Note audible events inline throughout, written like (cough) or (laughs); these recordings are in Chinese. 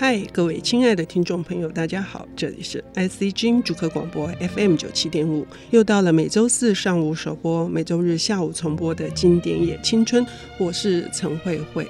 嗨，各位亲爱的听众朋友，大家好，这里是 ICG 主客广播 FM 九七点五，又到了每周四上午首播、每周日下午重播的经典也青春，我是陈慧慧。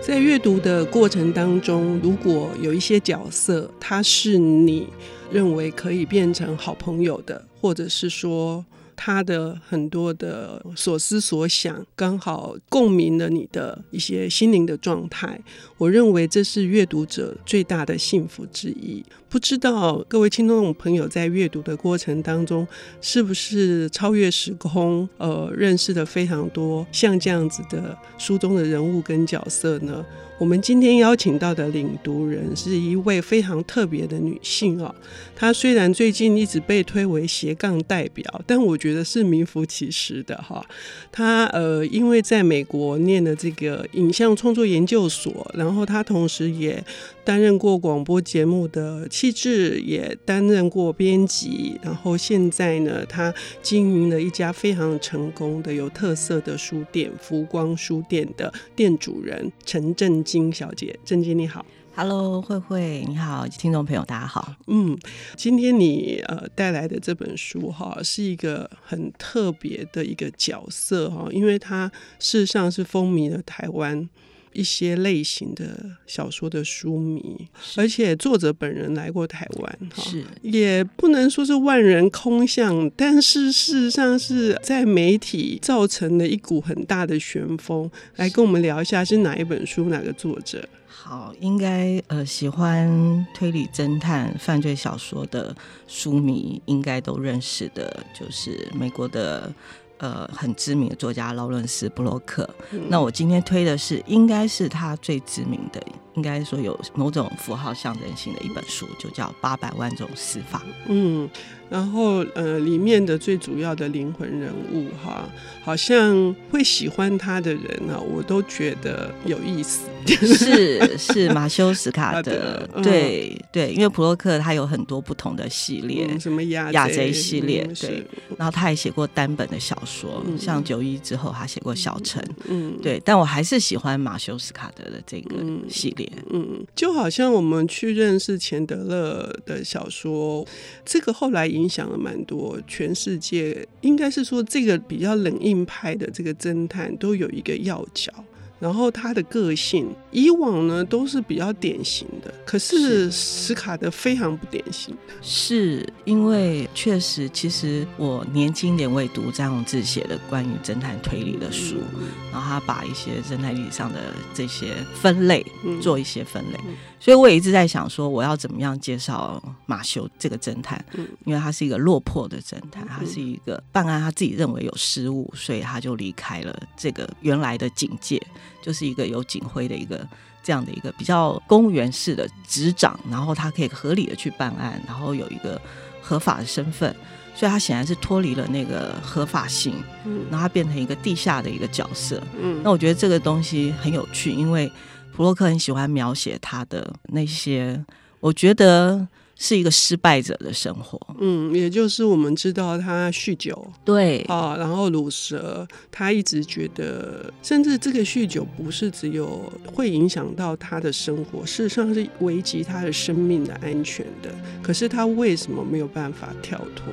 在阅读的过程当中，如果有一些角色，他是你认为可以变成好朋友的，或者是说，他的很多的所思所想，刚好共鸣了你的一些心灵的状态。我认为这是阅读者最大的幸福之一。不知道各位听众朋友在阅读的过程当中，是不是超越时空，呃，认识了非常多像这样子的书中的人物跟角色呢？我们今天邀请到的领读人是一位非常特别的女性啊。她虽然最近一直被推为斜杠代表，但我觉得是名副其实的哈。他呃，因为在美国念的这个影像创作研究所，然后他同时也担任过广播节目的气质，也担任过编辑，然后现在呢，他经营了一家非常成功的、有特色的书店——浮光书店的店主人陈政菁小姐。政菁你好，Hello，慧慧你好，听众朋友大家好。嗯，今天你呃带来的这本书哈，是一个很特别的一个角色哈，因为它事实上是风靡了台湾。一些类型的小说的书迷，而且作者本人来过台湾，是也不能说是万人空巷，但是事实上是在媒体造成了一股很大的旋风。来跟我们聊一下是哪一本书，哪个作者？好，应该呃喜欢推理侦探、犯罪小说的书迷应该都认识的，就是美国的。呃，很知名的作家劳伦斯·布洛克。嗯、那我今天推的是，应该是他最知名的，应该说有某种符号象征性的一本书，就叫《八百万种死法》。嗯。然后，呃，里面的最主要的灵魂人物哈，好像会喜欢他的人呢，我都觉得有意思。是 (laughs) 是，马修·斯卡德，嗯、对对，因为普洛克他有很多不同的系列，嗯、什么亚亚贼系列，嗯、对。嗯、然后他也写过单本的小说，嗯、像九一之后，他写过《小城》，嗯，对。但我还是喜欢马修·斯卡德的这个系列，嗯，就好像我们去认识钱德勒的小说，这个后来影响了蛮多，全世界应该是说，这个比较冷硬派的这个侦探都有一个要角。然后他的个性以往呢都是比较典型的，可是史卡德非常不典型。是因为确实，其实我年轻点我也读张宏志写的关于侦探推理的书，嗯、然后他把一些侦探历史上的这些分类做一些分类，嗯、所以我也一直在想说，我要怎么样介绍马修这个侦探，嗯、因为他是一个落魄的侦探，他是一个办案他自己认为有失误，所以他就离开了这个原来的警界。就是一个有警徽的一个这样的一个比较公务员式的执掌，然后他可以合理的去办案，然后有一个合法的身份，所以他显然是脱离了那个合法性，嗯，然后他变成一个地下的一个角色，嗯，那我觉得这个东西很有趣，因为普洛克很喜欢描写他的那些，我觉得。是一个失败者的生活，嗯，也就是我们知道他酗酒，对啊，然后鲁蛇，他一直觉得，甚至这个酗酒不是只有会影响到他的生活，事实上是危及他的生命的安全的。可是他为什么没有办法跳脱？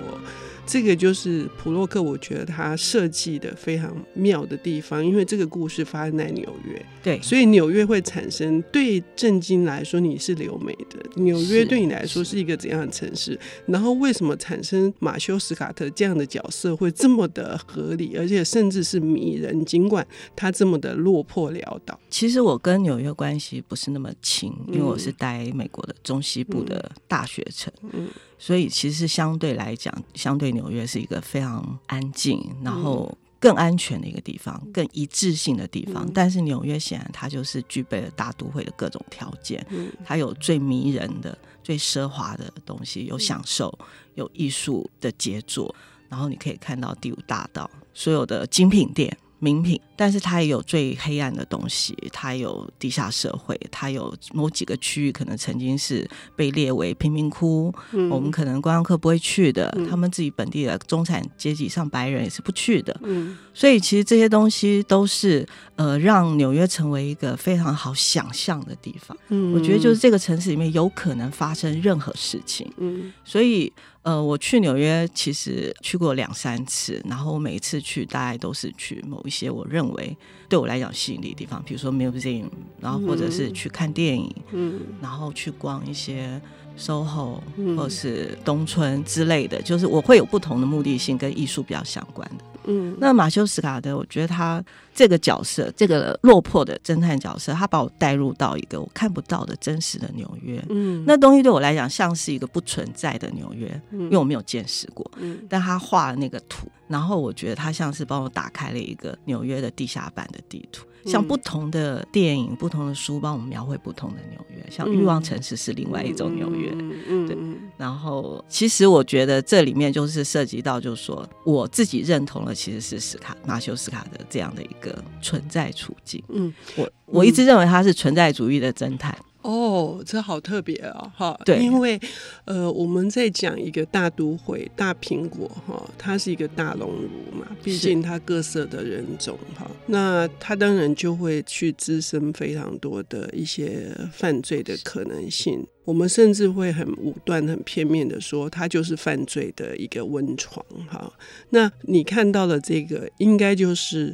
这个就是普洛克，我觉得他设计的非常妙的地方，因为这个故事发生在纽约，对，所以纽约会产生对震惊来说，你是留美的，纽约对你来说是一个怎样的城市？然后为什么产生马修斯卡特这样的角色会这么的合理，而且甚至是迷人？尽管他这么的落魄潦倒，其实我跟纽约关系不是那么亲，因为我是待美国的中西部的大学城，嗯。嗯所以其实相对来讲，相对纽约是一个非常安静，然后更安全的一个地方，更一致性的地方。但是纽约显然它就是具备了大都会的各种条件，它有最迷人的、最奢华的东西，有享受，有艺术的杰作。然后你可以看到第五大道所有的精品店，名品，但是它也有最黑暗的东西，它有地下社会，它有某几个区域可能曾经是被列为贫民窟，嗯、我们可能观光客不会去的，嗯、他们自己本地的中产阶级上白人也是不去的，嗯、所以其实这些东西都是呃让纽约成为一个非常好想象的地方。嗯、我觉得就是这个城市里面有可能发生任何事情，嗯、所以。呃，我去纽约其实去过两三次，然后我每一次去大概都是去某一些我认为对我来讲吸引力的地方，比如说 museum，然后或者是去看电影，嗯，然后去逛一些 SOHO、嗯、或是东村之类的，就是我会有不同的目的性跟艺术比较相关的。嗯，那马修·斯卡德，我觉得他这个角色，这个落魄的侦探角色，他把我带入到一个我看不到的真实的纽约。嗯，那东西对我来讲像是一个不存在的纽约，嗯，因为我没有见识过。嗯，但他画了那个图，然后我觉得他像是帮我打开了一个纽约的地下版的地图。像不同的电影、不同的书，帮我们描绘不同的纽约。像《欲望城市》是另外一种纽约，嗯对。然后，其实我觉得这里面就是涉及到，就是说我自己认同了，其实是史卡马修斯卡的这样的一个存在处境。嗯，我我一直认为他是存在主义的侦探。哦，这好特别啊！哈，对，因为呃，我们在讲一个大都会、大苹果哈，它是一个大熔炉嘛，毕竟它各色的人种哈，是那它当然就会去滋生非常多的一些犯罪的可能性。我们甚至会很武断、很片面的说，它就是犯罪的一个温床哈。那你看到的这个，应该就是。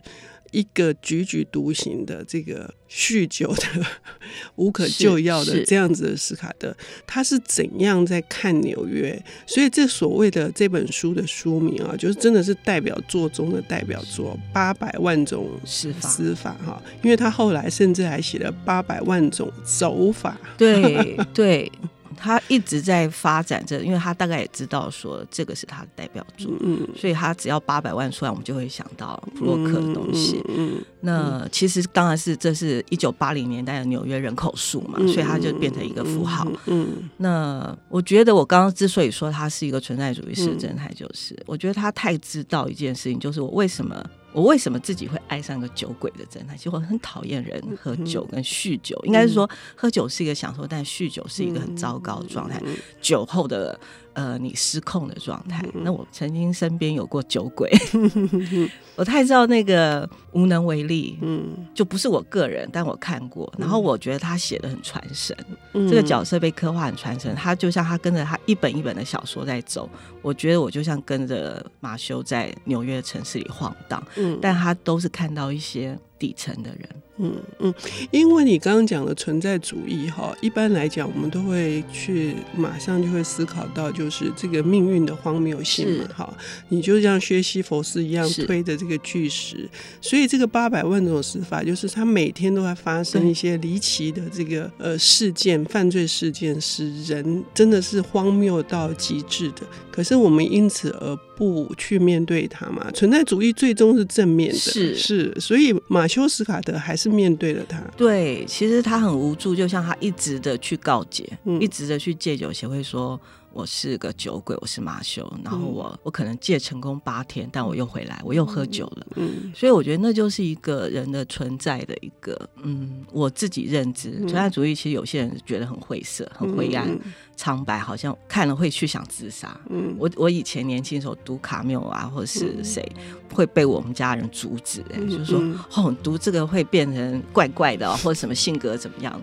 一个踽踽独行的这个酗酒的 (laughs) 无可救药的这样子的斯卡德，他是怎样在看纽约？所以这所谓的这本书的书名啊，就是真的是代表作中的代表作《八百万种死法》司法哈，因为他后来甚至还写了八百万种走法。对对。他一直在发展这，因为他大概也知道说这个是他的代表作，嗯，所以他只要八百万出来，我们就会想到普洛克的东西。嗯，那其实当然是这是一九八零年代的纽约人口数嘛，所以他就变成一个符号。嗯，那我觉得我刚刚之所以说他是一个存在主义式侦探，就是我觉得他太知道一件事情，就是我为什么。我为什么自己会爱上个酒鬼的状态？其实我很讨厌人喝酒跟酗酒，应该是说喝酒是一个享受，但酗酒是一个很糟糕的状态。酒后的。呃，你失控的状态。那我曾经身边有过酒鬼，(laughs) (laughs) 我太知道那个无能为力。嗯，就不是我个人，但我看过。然后我觉得他写的很传神，这个角色被刻画很传神。他就像他跟着他一本一本的小说在走，我觉得我就像跟着马修在纽约城市里晃荡。嗯，但他都是看到一些底层的人。嗯嗯，因为你刚刚讲的存在主义哈，一般来讲我们都会去马上就会思考到，就是这个命运的荒谬性嘛哈。你就像薛西佛斯一样推着这个巨石，所以这个八百万种死法，就是他每天都在发生一些离奇的这个呃事件，犯罪事件，使人真的是荒谬到极致的。可是我们因此而不去面对它嘛？存在主义最终是正面的，是是，所以马修斯卡德还是。面对了他，对，其实他很无助，就像他一直的去告诫，嗯、一直的去戒酒协会说。我是个酒鬼，我是马修，然后我、嗯、我可能戒成功八天，但我又回来，我又喝酒了。嗯，所以我觉得那就是一个人的存在的一个，嗯，我自己认知存在主义，其实有些人觉得很晦涩、很灰暗、嗯、苍白，好像看了会去想自杀。嗯，我我以前年轻的时候读卡缪啊，或者是谁会被我们家人阻止、欸，哎、嗯，就是说哦，读这个会变成怪怪的，或者什么性格怎么样。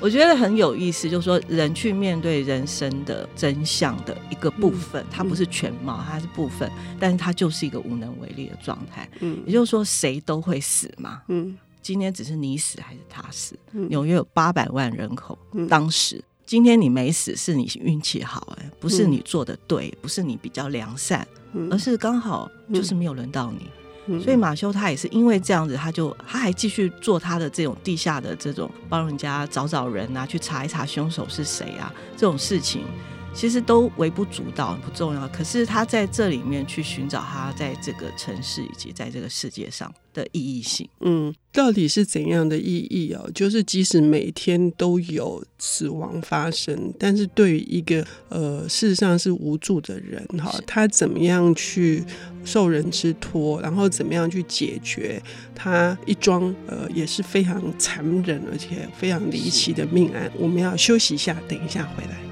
我觉得很有意思，就是说人去面对人生的真相的一个部分，它不是全貌，它是部分，但是它就是一个无能为力的状态。嗯，也就是说，谁都会死嘛。嗯，今天只是你死还是他死？纽约有八百万人口，当时今天你没死是你运气好，哎，不是你做的对，不是你比较良善，而是刚好就是没有轮到你。所以马修他也是因为这样子，他就他还继续做他的这种地下的这种帮人家找找人啊，去查一查凶手是谁啊，这种事情，其实都微不足道，不重要。可是他在这里面去寻找他在这个城市以及在这个世界上的意义性。嗯，到底是怎样的意义哦？就是即使每天都有死亡发生，但是对于一个呃事实上是无助的人哈，他怎么样去受人之托，然后怎么样去解决他一桩呃也是非常残忍而且非常离奇的命案？我们要休息一下，等一下回来。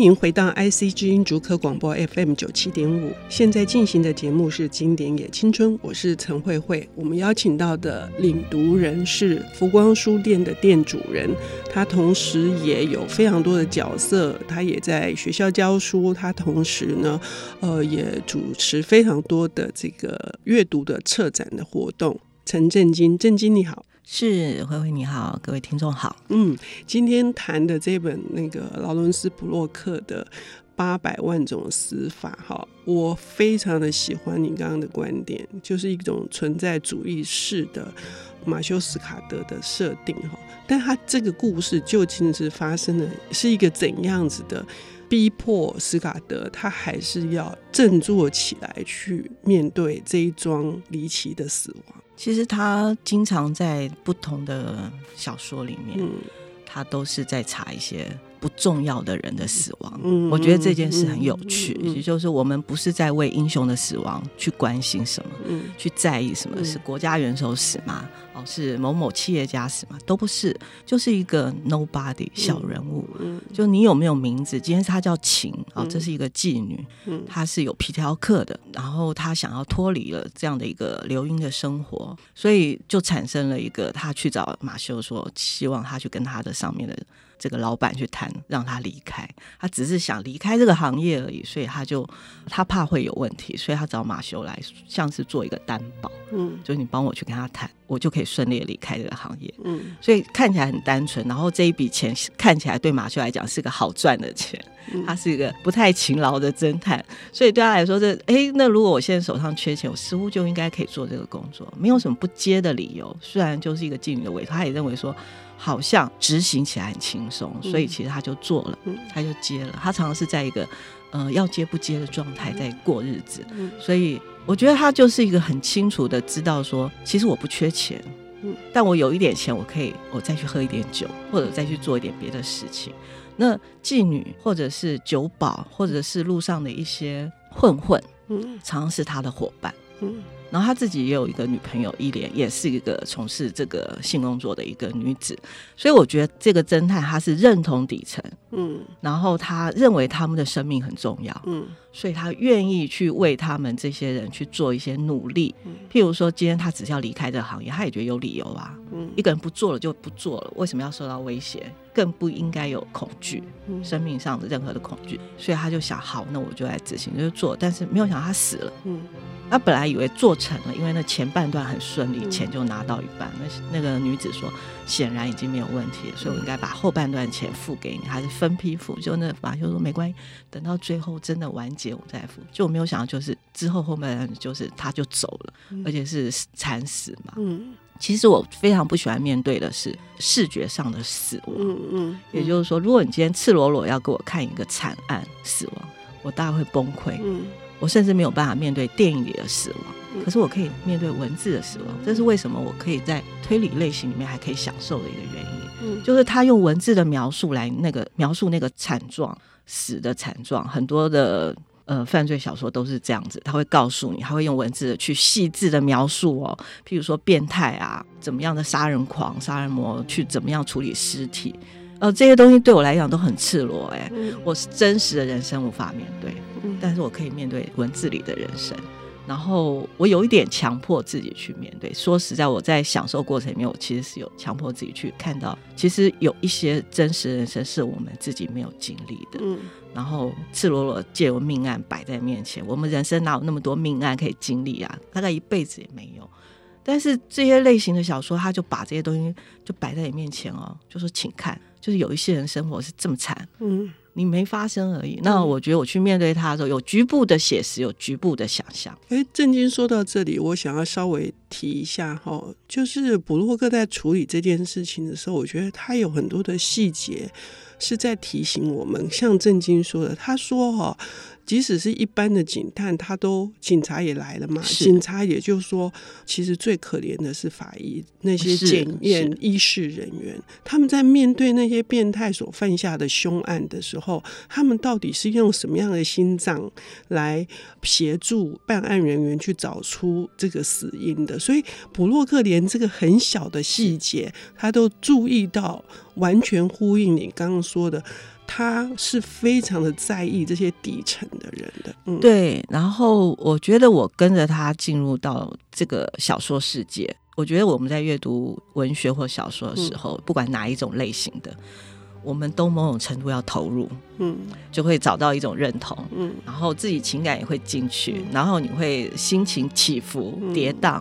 欢迎回到 IC 之音竹科广播 FM 九七点五，现在进行的节目是《经典也青春》，我是陈慧慧。我们邀请到的领读人是福光书店的店主人，他同时也有非常多的角色，他也在学校教书，他同时呢，呃，也主持非常多的这个阅读的策展的活动。陈政经，政经你好。是，慧慧你好，各位听众好。嗯，今天谈的这本那个劳伦斯·布洛克的《八百万种死法》哈，我非常的喜欢你刚刚的观点，就是一种存在主义式的马修·斯卡德的设定哈。但他这个故事究竟是发生的是一个怎样子的？逼迫斯卡德，他还是要振作起来去面对这一桩离奇的死亡。其实他经常在不同的小说里面，嗯、他都是在查一些。不重要的人的死亡，嗯、我觉得这件事很有趣。也、就是我们不是在为英雄的死亡去关心什么，嗯、去在意什么，嗯、是国家元首死吗？哦，是某某企业家死吗？都不是，就是一个 nobody 小人物。就你有没有名字？今天他叫晴，哦，这是一个妓女，嗯、她是有皮条客的，然后她想要脱离了这样的一个流莺的生活，所以就产生了一个，他去找马修说，希望他去跟他的上面的。这个老板去谈，让他离开，他只是想离开这个行业而已，所以他就他怕会有问题，所以他找马修来，像是做一个担保，嗯，就是你帮我去跟他谈，我就可以顺利离开这个行业，嗯，所以看起来很单纯，然后这一笔钱看起来对马修来讲是个好赚的钱，他是一个不太勤劳的侦探，所以对他来说，这哎，那如果我现在手上缺钱，我似乎就应该可以做这个工作，没有什么不接的理由，虽然就是一个妓女的委托，他也认为说。好像执行起来很轻松，所以其实他就做了，嗯、他就接了。他常常是在一个呃要接不接的状态在过日子，嗯、所以我觉得他就是一个很清楚的知道说，其实我不缺钱，嗯、但我有一点钱，我可以我再去喝一点酒，或者再去做一点别的事情。那妓女或者是酒保，或者是路上的一些混混，嗯，常常是他的伙伴，嗯。然后他自己也有一个女朋友伊莲，也是一个从事这个性工作的一个女子，所以我觉得这个侦探他是认同底层，嗯，然后他认为他们的生命很重要，嗯，所以他愿意去为他们这些人去做一些努力，嗯，譬如说今天他只是要离开这个行业，他也觉得有理由啊，嗯，一个人不做了就不做了，为什么要受到威胁？更不应该有恐惧，生命上的任何的恐惧，所以他就想，好，那我就来执行，就做，但是没有想到他死了，嗯。他本来以为做成了，因为那前半段很顺利，钱就拿到一半。那那个女子说，显然已经没有问题，所以我应该把后半段钱付给你，还是分批付？就那马修说没关系，等到最后真的完结我再付。就我没有想到，就是之后后半段就是他就走了，而且是惨死嘛。嗯，其实我非常不喜欢面对的是视觉上的死亡。嗯嗯，也就是说，如果你今天赤裸裸要给我看一个惨案死亡，我大概会崩溃。嗯。我甚至没有办法面对电影里的死亡，可是我可以面对文字的死亡。这是为什么我可以在推理类型里面还可以享受的一个原因，就是他用文字的描述来那个描述那个惨状死的惨状。很多的呃犯罪小说都是这样子，他会告诉你，他会用文字去细致的描述哦，譬如说变态啊，怎么样的杀人狂、杀人魔去怎么样处理尸体。呃，这些东西对我来讲都很赤裸，哎，我是真实的人生无法面对，但是我可以面对文字里的人生，然后我有一点强迫自己去面对。说实在，我在享受过程里面，我其实是有强迫自己去看到，其实有一些真实人生是我们自己没有经历的。嗯，然后赤裸裸借由命案摆在面前，我们人生哪有那么多命案可以经历啊？大概一辈子也没有。但是这些类型的小说，他就把这些东西就摆在你面前哦，就说请看。就是有一些人生活是这么惨，嗯。你没发生而已。那我觉得我去面对他的时候，有局部的写实，有局部的想象。哎，正经说到这里，我想要稍微提一下哈，就是布洛克在处理这件事情的时候，我觉得他有很多的细节是在提醒我们。像正经说的，他说哈。即使是一般的警探，他都警察也来了嘛。警察也就是说，其实最可怜的是法医那些检验医事人员，他们在面对那些变态所犯下的凶案的时候，他们到底是用什么样的心脏来协助办案人员去找出这个死因的？所以，普洛克连这个很小的细节，他都注意到，完全呼应你刚刚说的。他是非常的在意这些底层的人的，嗯，对。然后我觉得我跟着他进入到这个小说世界，我觉得我们在阅读文学或小说的时候，嗯，不管哪一种类型的，我们都某种程度要投入，嗯，就会找到一种认同，嗯，然后自己情感也会进去，嗯，然后你会心情起伏，嗯，跌宕。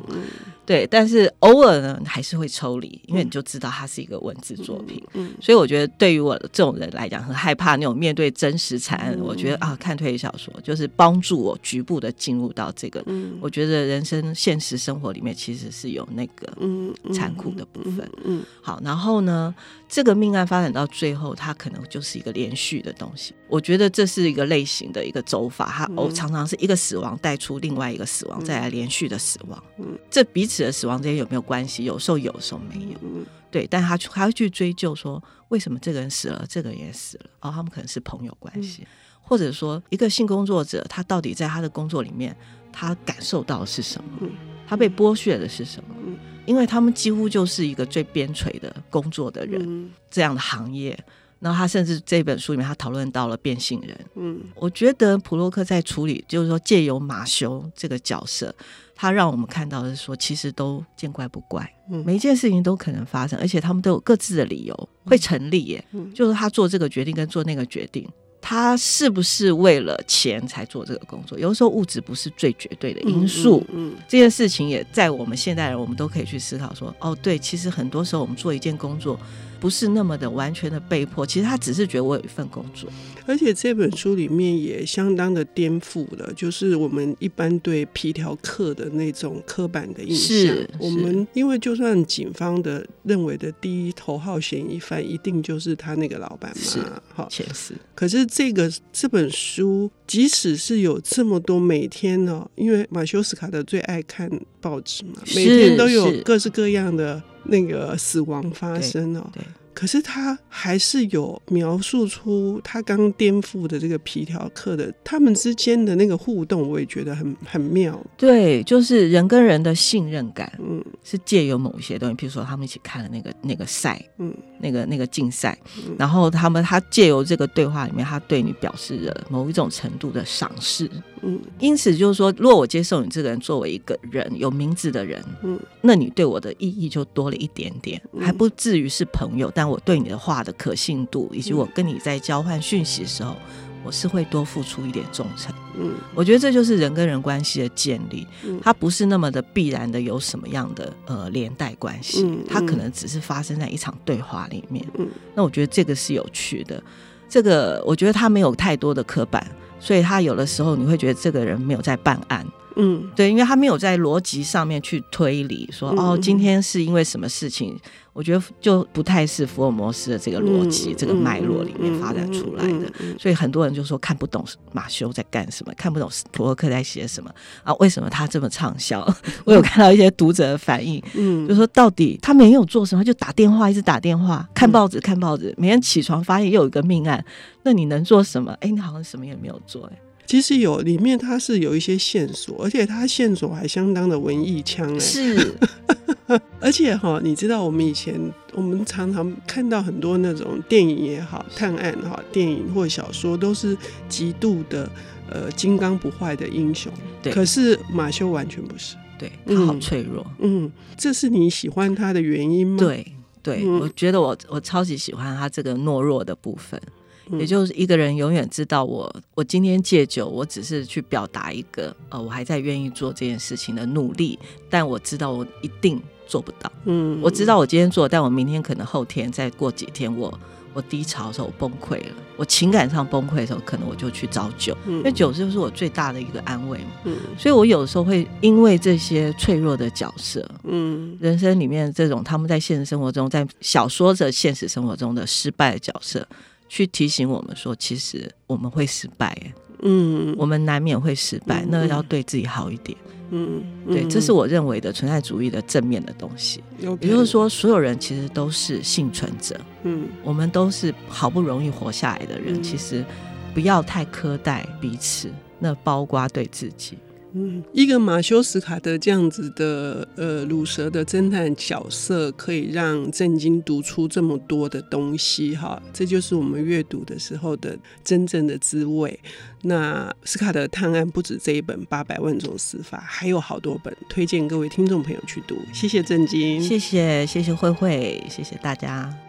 嗯对，但是偶尔呢，还是会抽离，因为你就知道它是一个文字作品。所以我觉得对于我这种人来讲，很害怕那种面对真实惨案。嗯，我觉得啊，看推理小说就是帮助我局部的进入到这个。嗯，我觉得人生现实生活里面其实是有那个嗯残酷的部分。嗯，好，然后呢，这个命案发展到最后，它可能就是一个连续的东西。我觉得这是一个类型的一个走法，它哦常常是一个死亡带出另外一个死亡，再来连续的死亡。嗯，这彼此的死亡之间有没有关系？有时候有，时候没有。对，但他他会去追究说，为什么这个人死了，这个人也死了？哦，他们可能是朋友关系，或者说一个性工作者，他到底在他的工作里面，他感受到的是什么？他被剥削的是什么？因为他们几乎就是一个最边陲的工作的人，这样的行业。然后他甚至这本书里面，他讨论到了变性人。嗯，我觉得普洛克在处理，就是说借由马修这个角色，他让我们看到的是说，其实都见怪不怪。嗯，每一件事情都可能发生，而且他们都有各自的理由会成立耶。嗯，就是他做这个决定跟做那个决定，他是不是为了钱才做这个工作？有的时候物质不是最绝对的因素。嗯，这件事情也在我们现代人，我们都可以去思考说，哦，对，其实很多时候我们做一件工作。不是那么的完全的被迫，其实他只是觉得我有一份工作，而且这本书里面也相当的颠覆了，就是我们一般对皮条客的那种刻板的印象。是，我们因为就算警方的认为的第一头号嫌疑犯一定就是他那个老板嘛，哈，确实。可是这个这本书，即使是有这么多每天呢、喔，因为马修斯卡的最爱看报纸嘛，每天都有各式各样的。那个死亡发生了，对。对。可是他还是有描述出他刚颠覆的这个皮条客的他们之间的那个互动，我也觉得很很妙。对，就是人跟人的信任感，嗯，是借由某一些东西，比如说他们一起看了那个那个赛，嗯，那个那个竞赛，然后他们他借由这个对话里面，他对你表示了某一种程度的赏识，嗯，因此就是说，如果我接受你这个人作为一个人有名字的人，嗯，那你对我的意义就多了一点点，还不至于是朋友，但我对你的话的可信度，以及我跟你在交换讯息的时候，我是会多付出一点忠诚。嗯，我觉得这就是人跟人关系的建立，它不是那么的必然的有什么样的呃连带关系，它可能只是发生在一场对话里面。嗯，那我觉得这个是有趣的，这个我觉得他没有太多的刻板，所以他有的时候你会觉得这个人没有在办案。嗯，对，因为他没有在逻辑上面去推理，说哦，今天是因为什么事情？我觉得就不太是福尔摩斯的这个逻辑、这个脉络里面发展出来的。所以很多人就说看不懂马修在干什么，看不懂普洛克在写什么啊？为什么他这么畅销？(laughs) 我有看到一些读者的反应，嗯，就说到底他没有做什么，就打电话一直打电话，看报纸看报纸，每天起床发现又有一个命案，那你能做什么？哎，你好像什么也没有做，哎。其实有里面它是有一些线索，而且它线索还相当的文艺腔哎。是，(laughs) 而且哈，你知道我们以前我们常常看到很多那种电影也好，探案哈，电影或小说都是极度的呃金刚不坏的英雄。对。可是马修完全不是。对，他好脆弱。嗯，嗯，这是你喜欢他的原因吗？对，对，嗯，我觉得我我超级喜欢他这个懦弱的部分。也就是一个人永远知道我，我今天戒酒，我只是去表达一个，呃，我还在愿意做这件事情的努力，但我知道我一定做不到。嗯，我知道我今天做，但我明天可能后天再过几天我，我我低潮的时候我崩溃了，我情感上崩溃的时候，可能我就去找酒，嗯、因为酒就是我最大的一个安慰嘛。嗯，所以我有时候会因为这些脆弱的角色，嗯，人生里面这种他们在现实生活中，在小说的现实生活中的失败的角色，去提醒我们说，其实我们会失败，嗯，我们难免会失败，嗯、那要对自己好一点。嗯，对，这是我认为的存在主义的正面的东西。就是说，所有人其实都是幸存者。嗯，我们都是好不容易活下来的人，嗯、其实不要太苛待彼此，那包括对自己。嗯，一个马修·斯卡德这样子的呃鲁蛇的侦探角色，可以让郑经读出这么多的东西哈，这就是我们阅读的时候的真正的滋味。那斯卡德探案不止这一本《八百万种死法》，还有好多本，推荐各位听众朋友去读。谢谢郑经，谢谢谢谢慧慧，谢谢大家。